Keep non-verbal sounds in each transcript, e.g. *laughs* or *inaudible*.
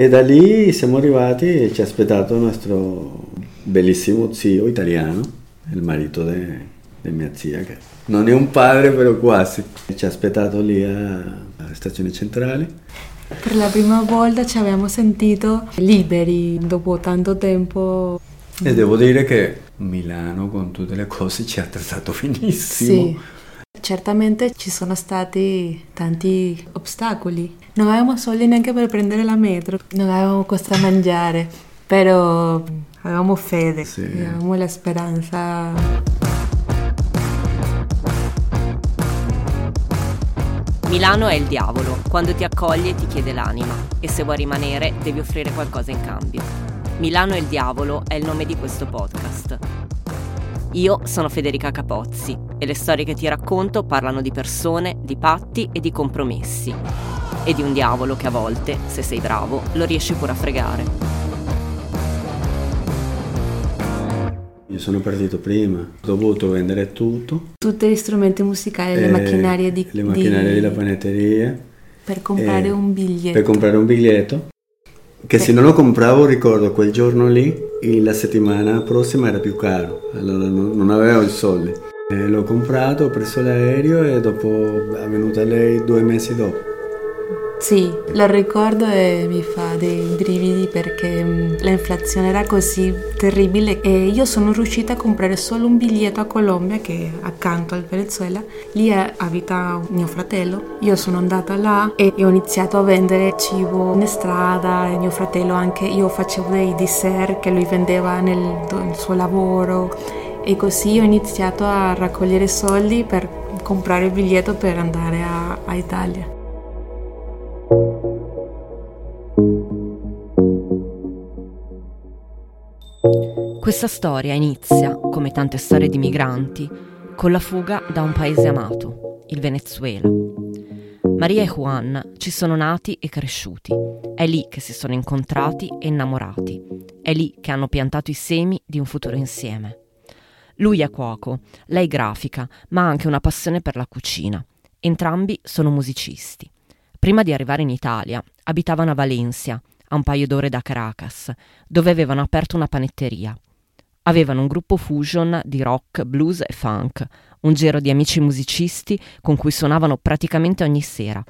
E da lì siamo arrivati e ci ha aspettato il nostro bellissimo zio italiano, il marito di mia zia, che non è un padre però quasi. Ci ha aspettato lì alla stazione centrale. Per la prima volta ci abbiamo sentito liberi dopo tanto tempo. E devo dire che Milano con tutte le cose ci ha trattato *laughs* benissimo. Sì. Certamente ci sono stati tanti ostacoli. Non avevamo soldi neanche per prendere la metro, non avevamo cosa da mangiare, però avevamo fede, Sì. avevamo la speranza. Milano è il diavolo, quando ti accoglie ti chiede l'anima e se vuoi rimanere devi offrire qualcosa in cambio. Milano è il diavolo è il nome di questo podcast. Io sono Federica Capozzi e le storie che ti racconto parlano di persone, di patti e di compromessi. E di un diavolo che a volte, se sei bravo, lo riesci pure a fregare. Io sono partito prima, ho dovuto vendere tutto. Tutti gli strumenti musicali, le eh, macchinarie di, Le macchinarie di- della panetteria. per comprare eh, un biglietto. Per comprare un biglietto. Che se non lo compravo, ricordo quel giorno lì, la settimana prossima era più caro. Allora non, non avevo i soldi. L'ho comprato, ho preso l'aereo e dopo è venuta lei due mesi dopo. Sì, lo ricordo e mi fa dei brividi perché mm, l'inflazione era così terribile e io sono riuscita a comprare solo un biglietto a Colombia che è accanto al Venezuela. Lì abita mio fratello. Io sono andata là e ho iniziato a vendere cibo in strada e mio fratello anche io facevo dei dessert che lui vendeva nel, nel suo lavoro e così ho iniziato a raccogliere soldi per comprare il biglietto per andare a, a Italia. Questa storia inizia, come tante storie di migranti, con la fuga da un paese amato, il Venezuela. Maria e Juan ci sono nati e cresciuti. È lì che si sono incontrati e innamorati. È lì che hanno piantato i semi di un futuro insieme. Lui è cuoco, lei grafica, ma ha anche una passione per la cucina. Entrambi sono musicisti. Prima di arrivare in Italia, abitavano a Valencia, a un paio d'ore da Caracas, dove avevano aperto una panetteria. Avevano un gruppo fusion di rock, blues e funk, un giro di amici musicisti con cui suonavano praticamente ogni sera.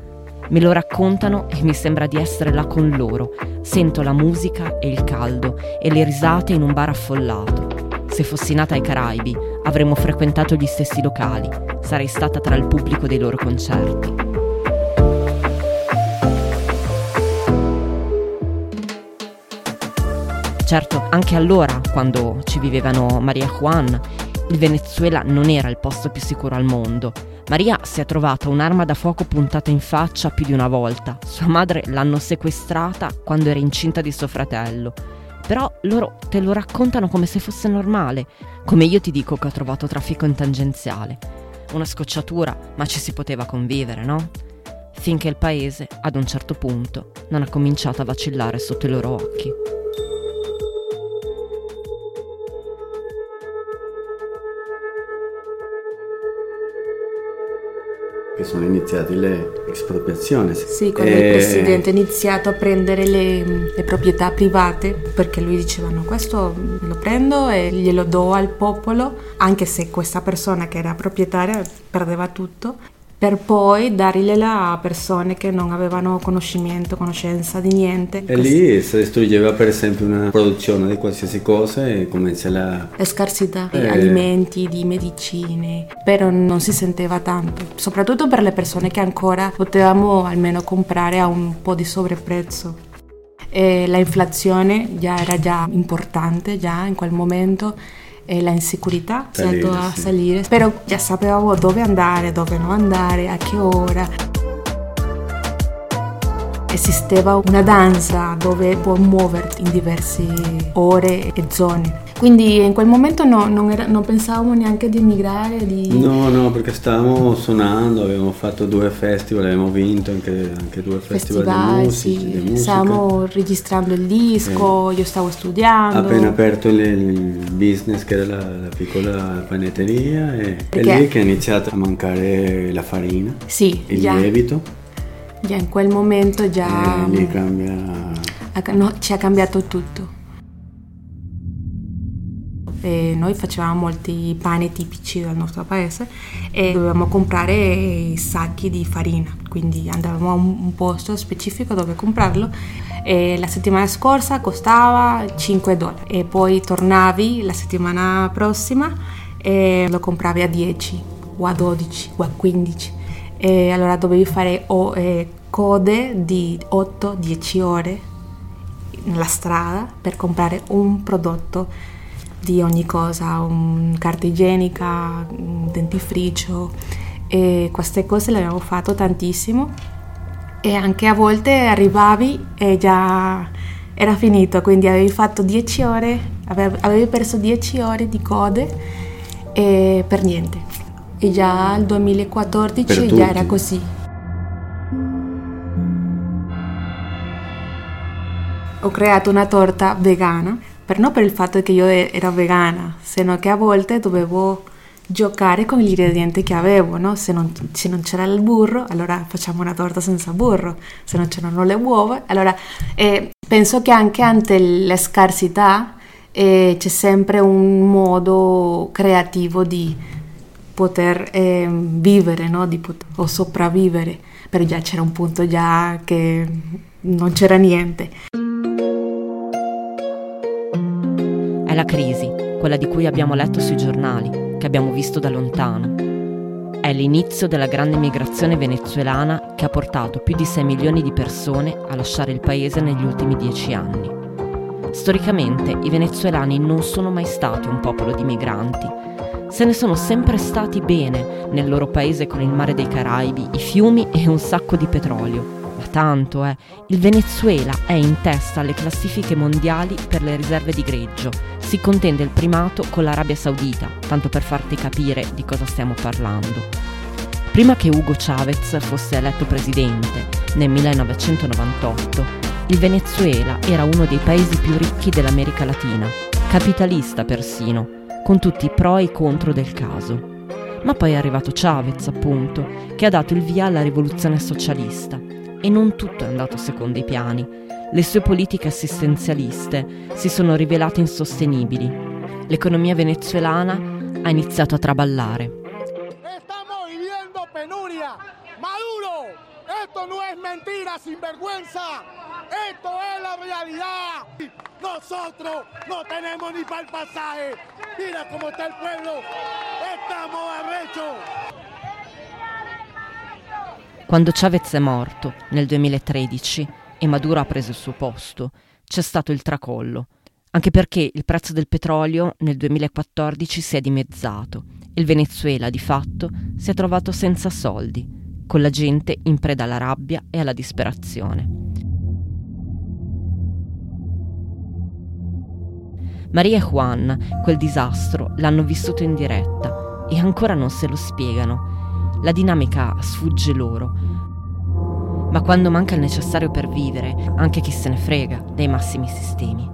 Me lo raccontano e mi sembra di essere là con loro. Sento la musica e il caldo e le risate in un bar affollato. Se fossi nata ai Caraibi, avremmo frequentato gli stessi locali. Sarei stata tra il pubblico dei loro concerti. Certo, anche allora, quando ci vivevano Maria Juan, il Venezuela non era il posto più sicuro al mondo. Maria si è trovata un'arma da fuoco puntata in faccia più di una volta. Sua madre l'hanno sequestrata quando era incinta di suo fratello. Però loro te lo raccontano come se fosse normale, come io ti dico che ho trovato traffico in tangenziale. Una scocciatura, ma ci si poteva convivere, no? Finché il paese, ad un certo punto, non ha cominciato a vacillare sotto i loro occhi. Che sono iniziate le espropriazioni. Sì, quando E- il presidente ha iniziato a prendere le, le proprietà private, perché lui diceva no, questo lo prendo e glielo do al popolo, anche se questa persona che era proprietaria perdeva tutto, per poi dargliela a persone che non avevano conoscimento, conoscenza di niente. E lì si distruggeva per esempio una produzione di qualsiasi cosa e comincia la... La scarsità di Eh. alimenti, di medicine, però non si sentiva tanto, soprattutto per le persone che ancora potevamo almeno comprare a un po' di sovrapprezzo. E la inflazione già era già importante già in quel momento e la insicurezza è Salire, andata a sì. salire, però già sapevamo dove andare, dove non andare, a che ora. Esisteva una danza dove puoi muoverti in diverse ore e zone. Quindi in quel momento no- non, era- non pensavamo neanche di emigrare, di... No, no, perché stavamo suonando, avevamo fatto due festival, avevamo vinto anche, anche due festival di, festival, music- sì. di musica. Stavamo registrando il disco, io stavo studiando. appena aperto il, il business che era la, la piccola panetteria e è Perché- lì che è iniziata a mancare la farina, Sì, il lievito già in quel momento già e lì cambia... no, ci ha cambiato tutto. E noi facevamo molti pani tipici del nostro paese e dovevamo comprare sacchi di farina, quindi andavamo a un posto specifico dove comprarlo e la settimana scorsa costava 5 dollari. E poi tornavi la settimana prossima e lo compravi a 10 o a 12 o a 15 e allora dovevi fare o, eh, code di 8-10 ore nella strada per comprare un prodotto di ogni cosa, un carta igienica, un dentifricio e queste cose le abbiamo fatto tantissimo e anche a volte arrivavi e già era finito, quindi avevi fatto 10 ore, avevi perso 10 ore di code per niente. E già nel 2014 già era così. Ho creato una torta vegana, per non per il fatto che io ero vegana, sino che a volte dovevo giocare con gli ingredienti che avevo, no? se, non, se, non, c'era il burro, allora facciamo una torta senza burro, se non c'erano le uova, allora eh, penso che anche ante la scarsità eh, c'è sempre un modo creativo di poter eh, vivere no? pot- o sopravvivere, però già c'era un punto già che non c'era niente. È la crisi, quella di cui abbiamo letto sui giornali, che abbiamo visto da lontano. È l'inizio della grande migrazione venezuelana che ha portato più di 6 milioni di persone a lasciare il paese negli ultimi dieci anni. Storicamente i venezuelani non sono mai stati un popolo di migranti. Se ne sono sempre stati bene nel loro paese con il mare dei Caraibi, i fiumi e un sacco di petrolio. Ma tanto, eh, il Venezuela è in testa alle classifiche mondiali per le riserve di greggio. Si contende il primato con l'Arabia Saudita, tanto per farti capire di cosa stiamo parlando. Prima che Hugo Chavez fosse eletto presidente, nel 1998, il Venezuela era uno dei paesi più ricchi dell'America Latina, capitalista persino, con tutti i pro e i contro del caso. Ma poi è arrivato Chavez, appunto, che ha dato il via alla rivoluzione socialista. E non tutto è andato secondo i piani. Le sue politiche assistenzialiste si sono rivelate insostenibili. L'economia venezuelana ha iniziato a traballare. Stiamo vivendo penuria. Maduro, esto no es mentira, sinvergüenza. Esto es la realidad. Nosotros no tenemos ni para el pasaje. Mira cómo está el pueblo. Estamos arrechos. Quando Chavez è morto nel 2013 e Maduro ha preso il suo posto, c'è stato il tracollo, anche perché il prezzo del petrolio nel 2014 si è dimezzato e il Venezuela di fatto si è trovato senza soldi, con la gente in preda alla rabbia e alla disperazione. Maria e Juan quel disastro l'hanno vissuto in diretta e ancora non se lo spiegano. La dinamica sfugge loro. Ma quando manca il necessario per vivere, anche chi se ne frega dei massimi sistemi.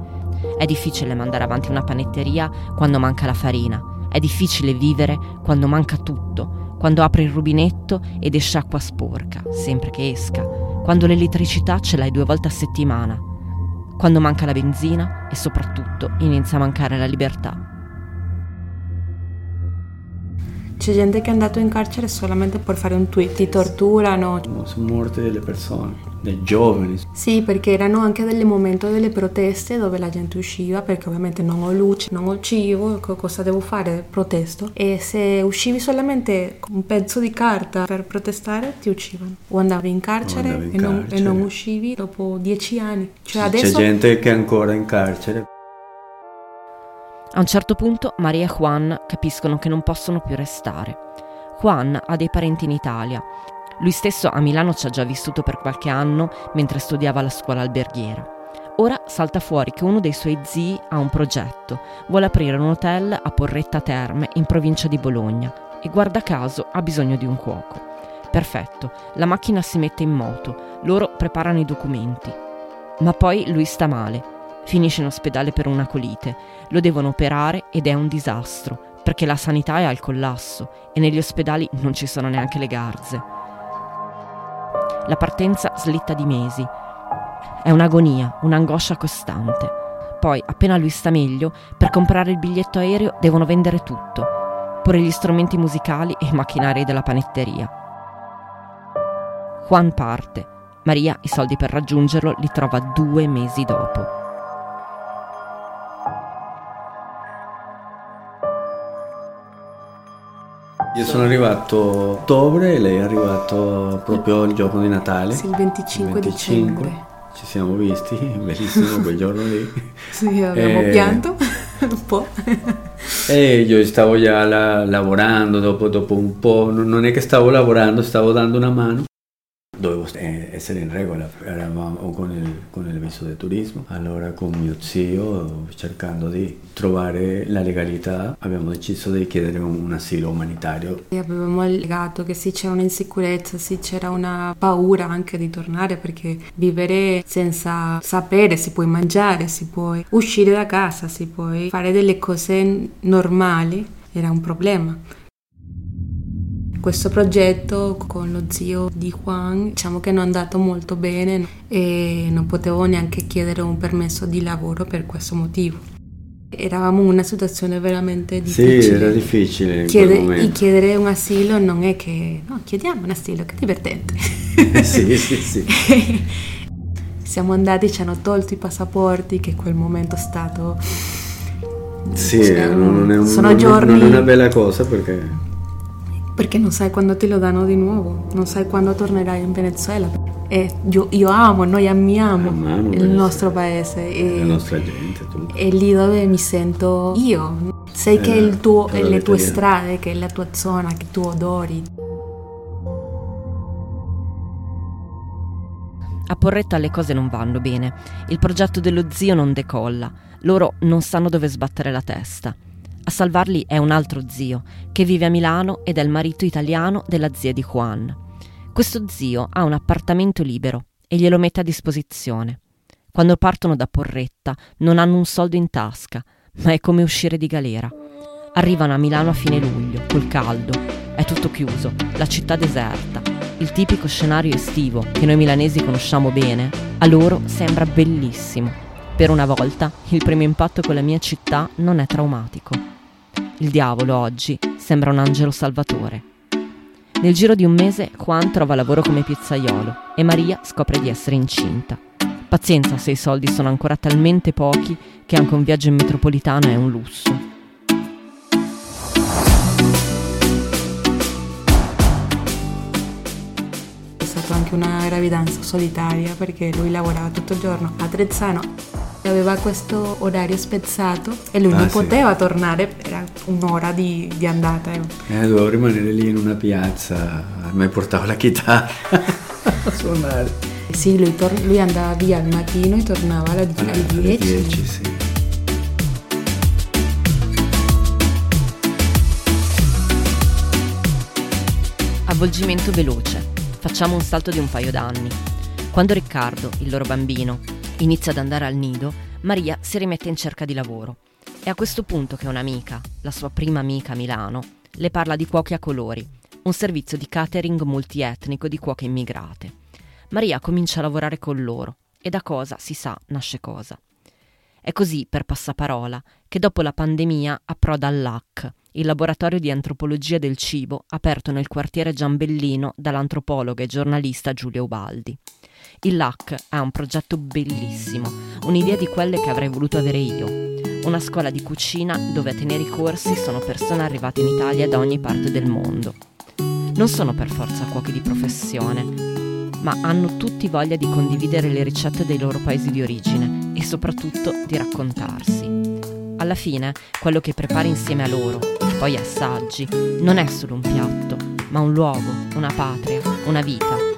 È difficile mandare avanti una panetteria quando manca la farina. È difficile vivere quando manca tutto, quando apri il rubinetto ed esce acqua sporca, sempre che esca, quando l'elettricità ce l'hai due volte a settimana quando manca la benzina e soprattutto inizia a mancare la libertà. C'è gente che è andato in carcere solamente per fare un tweet, ti torturano. Sono morte delle persone dei giovani. Sì, perché erano anche delle momenti delle proteste dove la gente usciva perché ovviamente non ho luce, non ho cibo, cosa devo fare? Protesto. E se uscivi solamente con un pezzo di carta per protestare ti uccidevano. O andavi in carcere, andavi in e, non, carcere. e, non, uscivi dopo dieci anni. Cioè C'è adesso... gente che è ancora in carcere. A un certo punto Maria e Juan capiscono che non possono più restare. Juan ha dei parenti in Italia lui stesso a Milano ci ha già vissuto per qualche anno mentre studiava alla scuola alberghiera. Ora salta fuori che uno dei suoi zii ha un progetto, vuole aprire un hotel a Porretta Terme in provincia di Bologna e guarda caso ha bisogno di un cuoco. Perfetto, la macchina si mette in moto, loro preparano i documenti. Ma poi lui sta male, finisce in ospedale per una colite, lo devono operare ed è un disastro, perché la sanità è al collasso e negli ospedali non ci sono neanche le garze. La partenza slitta di mesi. È un'agonia, un'angoscia costante. Poi, appena lui sta meglio, per comprare il biglietto aereo devono vendere tutto, pure gli strumenti musicali e i macchinari della panetteria. Juan parte. Maria i soldi per raggiungerlo li trova due mesi dopo. Io sono arrivato a ottobre e lei è arrivato proprio il giorno di Natale. Sì, il 25, 25. dicembre. Ci siamo visti, *laughs* bellissimo quel giorno lì. *laughs* sì, abbiamo e... pianto *laughs* un po'. e io stavo già la, lavorando dopo, dopo un po', non è che stavo lavorando, stavo dando una mano dovevo eh, essere in regola, eravamo con il, con il visto di turismo, allora con mio zio cercando di trovare la legalità abbiamo deciso di chiedere un, un asilo umanitario. E avevamo allegato che sì c'era un'insicurezza, sì c'era una paura anche di tornare perché vivere senza sapere si può mangiare, si può uscire da casa, si può fare delle cose normali, era un problema questo progetto con lo zio di Juan diciamo che non è andato molto bene e non potevo neanche chiedere un permesso di lavoro per questo motivo. Eravamo in una situazione veramente difficile. Sì, era difficile. Chiede, chiedere un asilo non è che no, chiediamo un asilo, che divertente. *laughs* sì, sì, sì. *laughs* Siamo andati, ci hanno tolto i passaporti, che quel momento è stato. Sì, cioè, non, è un, sono giorni... non è una bella cosa perché perché non sai quando te lo danno di nuovo, non sai quando tornerai in Venezuela. E io, io amo, noi amiamo Amamo il nostro paese e la nostra gente. Tutto. È lì dove mi sento io. Sai eh, che il tuo, le tue strade, che è la tua zona, che tu odori. A Porretta le cose non vanno bene. Il progetto dello zio non decolla. Loro non sanno dove sbattere la testa. A salvarli è un altro zio, che vive a Milano ed è il marito italiano della zia di Juan. Questo zio ha un appartamento libero e glielo mette a disposizione. Quando partono da Porretta non hanno un soldo in tasca, ma è come uscire di galera. Arrivano a Milano a fine luglio, col caldo. È tutto chiuso, la città deserta. Il tipico scenario estivo che noi milanesi conosciamo bene, a loro sembra bellissimo. Per una volta il primo impatto con la mia città non è traumatico. Il diavolo oggi sembra un angelo salvatore. Nel giro di un mese Juan trova lavoro come pizzaiolo e Maria scopre di essere incinta. Pazienza se i soldi sono ancora talmente pochi che anche un viaggio in metropolitana è un lusso. È stata anche una gravidanza solitaria perché lui lavorava tutto il giorno a Trezzano aveva questo orario spezzato e lui ah, non sì. poteva tornare, era un'ora di, di andata. Eh, dovevo rimanere lì in una piazza, a me portava la chitarra a *laughs* suonare. Sì, lui, tor- lui, andava via al mattino e tornava alle, alle 10. Alle 10 sì. Avvolgimento veloce. Facciamo un salto di un paio d'anni. Quando Riccardo, il loro bambino, Inizia ad andare al nido, Maria si rimette in cerca di lavoro. È a questo punto che un'amica, la sua prima amica a Milano, le parla di Cuochi a Colori, un servizio di catering multietnico di cuoche immigrate. Maria comincia a lavorare con loro e da cosa si sa nasce cosa. È così, per passaparola, che dopo la pandemia approda all'AC, il laboratorio di antropologia del cibo aperto nel quartiere Giambellino dall'antropologa e giornalista Giulia Ubaldi. Il LAC ha un progetto bellissimo, un'idea di quelle che avrei voluto avere io. Una scuola di cucina dove a tenere i corsi sono persone arrivate in Italia da ogni parte del mondo. Non sono per forza cuochi di professione, ma hanno tutti voglia di condividere le ricette dei loro paesi di origine e soprattutto di raccontarsi. Alla fine, quello che prepari insieme a loro e poi assaggi non è solo un piatto, ma un luogo, una patria, una vita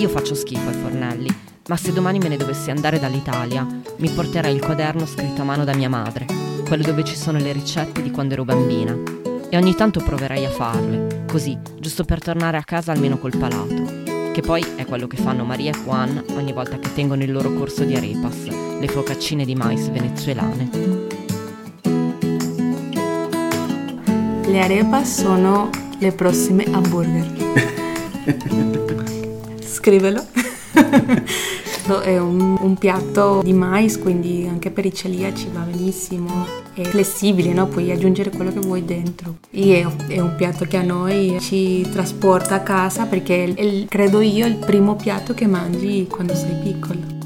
io faccio schifo ai fornelli, ma se domani me ne dovessi andare dall'Italia, mi porterei il quaderno scritto a mano da mia madre, quello dove ci sono le ricette di quando ero bambina. E ogni tanto proverei a farle, così, giusto per tornare a casa almeno col palato. Che poi è quello che fanno Maria e Juan ogni volta che tengono il loro corso di arepas, le focaccine di mais venezuelane. Le arepas sono le prossime hamburger. *laughs* scrivelo. *laughs* è un, un, piatto di mais, quindi anche per i celiaci va benissimo. È flessibile, no? puoi aggiungere quello che vuoi dentro. E è un piatto che a noi ci trasporta a casa perché è, il, credo io, il primo piatto che mangi quando sei piccolo.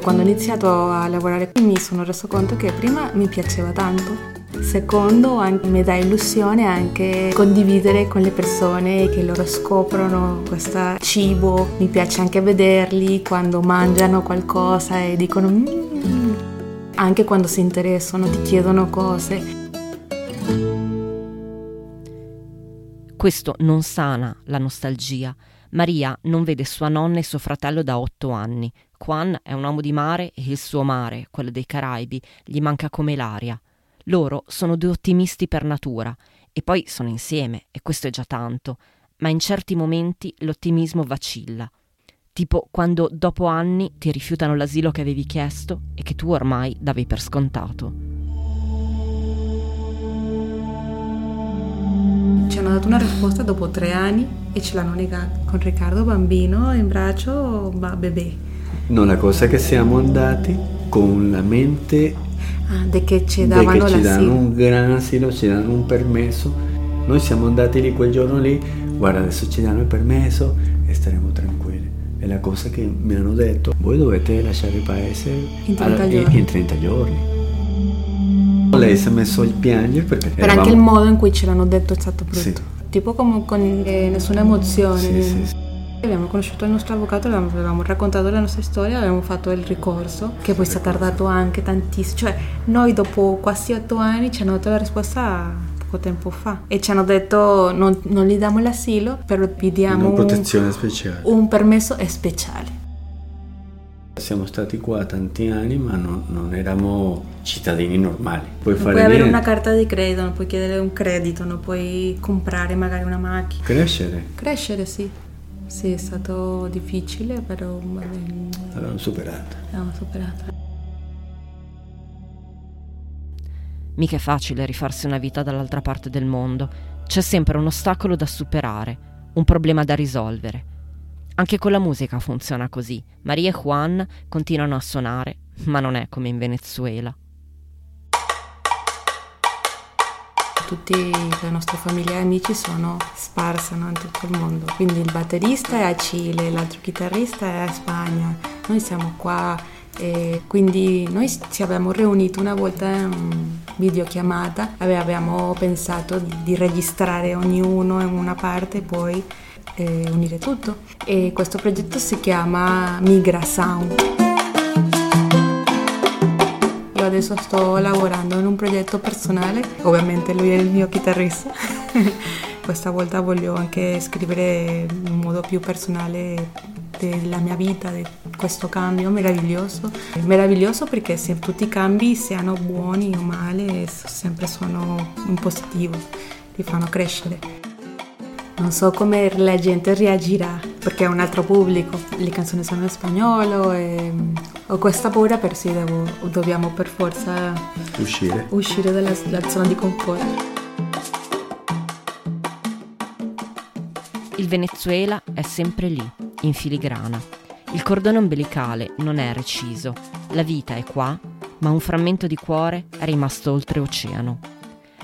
Quando ho iniziato a lavorare qui mi sono reso conto che prima mi piaceva tanto Secondo, mi dà illusione anche condividere con le persone che loro scoprono questo cibo. Mi piace anche vederli quando mangiano qualcosa e dicono mm", anche quando si interessano, ti chiedono cose. Questo non sana la nostalgia. Maria non vede sua nonna e suo fratello da otto anni. Juan è un uomo di mare e il suo mare, quello dei Caraibi, gli manca come l'aria. Loro sono due ottimisti per natura e poi sono insieme e questo è già tanto, ma in certi momenti l'ottimismo vacilla. Tipo quando dopo anni ti rifiutano l'asilo che avevi chiesto e che tu ormai davi per scontato. Ci hanno dato una risposta dopo tre anni e ce l'hanno negata. Con Riccardo bambino in braccio, va bebè. No, la cosa è che siamo andati con la mente Ah, de che ci davano che ci danno un gran asilo, ci danno un permesso. Noi siamo andati lì quel giorno lì, guarda adesso ci danno il permesso e staremo tranquilli. È la cosa che mi hanno detto, voi dovete lasciare il paese in 30 alla, giorni. In 30 giorni. Lei si è messo a piangere perché... Per eravamo... anche il modo in cui ce l'hanno detto è stato brutto. Sì. Tipo come con eh, nessuna emozione. Sì, sì, sì. Abbiamo conosciuto il nostro avvocato, avevamo raccontato la nostra storia, abbiamo fatto il ricorso, che poi si è tardato anche tantissimo. Cioè, noi dopo quasi otto anni ci hanno dato la risposta poco tempo fa e ci hanno detto non, non gli diamo l'asilo, però vi diamo una protezione un, speciale. Un permesso speciale. Siamo stati qua tanti anni, ma non, non eravamo cittadini normali. Puoi non puoi avere una carta di credito, non puoi chiedere un credito, non puoi comprare magari una macchina. Crescere. Crescere, sì. Sì, è stato difficile, però l'abbiamo superato. L'abbiamo superato. Mica è facile rifarsi una vita dall'altra parte del mondo. C'è sempre un ostacolo da superare, un problema da risolvere. Anche con la musica funziona così. Maria e Juan continuano a suonare, ma non è come in Venezuela. Tutti la nostra famiglia e amici sono sparsi no, in tutto il mondo. Quindi il batterista è a Cile, l'altro chitarrista è a Spagna, noi siamo qua e quindi noi ci abbiamo riunito una volta in videochiamata, abbiamo pensato di registrare ognuno in una parte e poi eh, unire tutto. E questo progetto si chiama Migra Sound adesso sto lavorando in un progetto personale, ovviamente lui è il mio chitarrista. *laughs* Questa volta voglio anche scrivere in modo più personale della mia vita, di questo cambio meraviglioso. Meraviglioso perché se tutti i cambi, siano buoni o male, sempre sono in positivo, ti fanno crescere. Non so come la gente reagirà perché è un altro pubblico, le canzoni sono in spagnolo e ho questa paura per sì, devo, dobbiamo per forza uscire, uscire dalla, dalla zona di comfort. Il Venezuela è sempre lì, in filigrana. Il cordone ombelicale non è reciso, la vita è qua, ma un frammento di cuore è rimasto oltreoceano.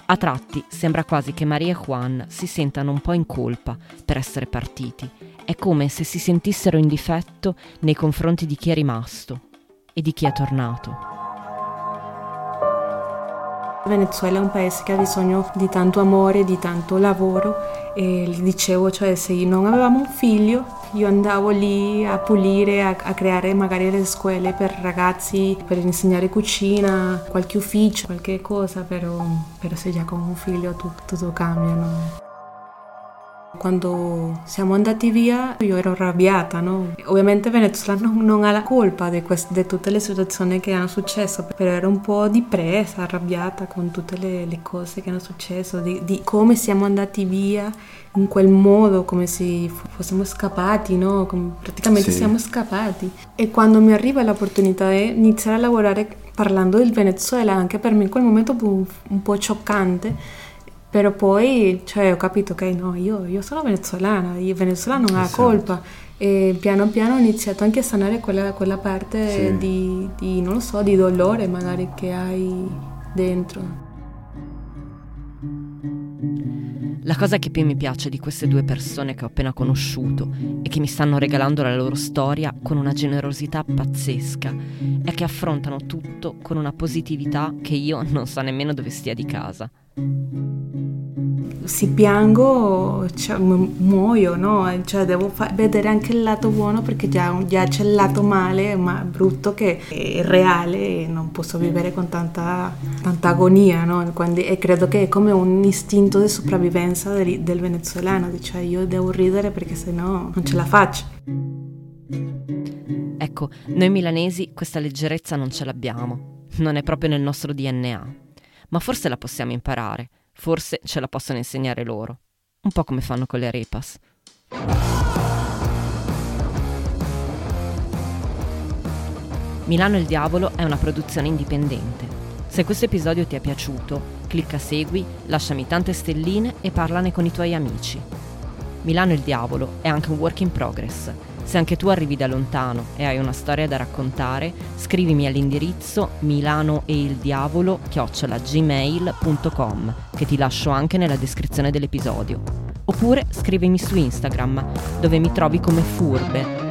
A tratti sembra quasi che Maria e Juan si sentano un po' in colpa per essere partiti. È come se si sentissero in difetto nei confronti di chi è rimasto e di chi è tornato. Venezuela è un paese che ha bisogno di tanto amore, di tanto lavoro e dicevo, cioè se non avevamo un figlio io andavo lì a pulire, a, a creare magari le scuole per ragazzi, per insegnare cucina, qualche ufficio, qualche cosa, però, però se già con un figlio tutto, tutto cambia. No? Quando siamo andati via io ero arrabbiata, no? Ovviamente Venezuela non, ha la colpa di, queste, di, tutte le situazioni che hanno successo, però ero un po' depressa, arrabbiata con tutte le, le cose che hanno successo, di, di, come siamo andati via in quel modo, come se fossimo scappati, no? Come praticamente sì. siamo scappati. E quando mi arriva l'opportunità di iniziare a lavorare parlando del Venezuela, anche per me in quel momento fu un, un po' scioccante però poi cioè, ho capito che no, io, io sono venezuelana, il Venezuela non ha esatto. colpa. E piano piano ho iniziato anche a sanare quella, quella parte Sì. di, di, non lo so, di dolore magari che hai dentro. La cosa che più mi piace di queste due persone che ho appena conosciuto e che mi stanno regalando la loro storia con una generosità pazzesca è che affrontano tutto con una positività che io non so nemmeno dove stia di casa. Se piango, cioè, mu- muoio, no? Cioè, devo fa- vedere anche il lato buono perché già, già c'è il lato male, ma brutto, che è reale e non posso vivere con tanta, tanta agonia, no? Quindi- e credo che è come un istinto di sopravvivenza del, del venezuelano, cioè io devo ridere perché sennò non ce la faccio. Ecco, noi milanesi questa leggerezza non ce l'abbiamo, non è proprio nel nostro DNA, ma forse la possiamo imparare, forse ce la possono insegnare loro, un po' come fanno con le repas. Milano il Diavolo è una produzione indipendente. Se questo episodio ti è piaciuto, clicca segui, lasciami tante stelline e parlane con i tuoi amici. Milano il Diavolo è anche un work in progress. Se anche tu arrivi da lontano e hai una storia da raccontare, scrivimi all'indirizzo milanoeildiavolo gmail.com che ti lascio anche nella descrizione dell'episodio. Oppure scrivimi su Instagram, dove mi trovi come furbe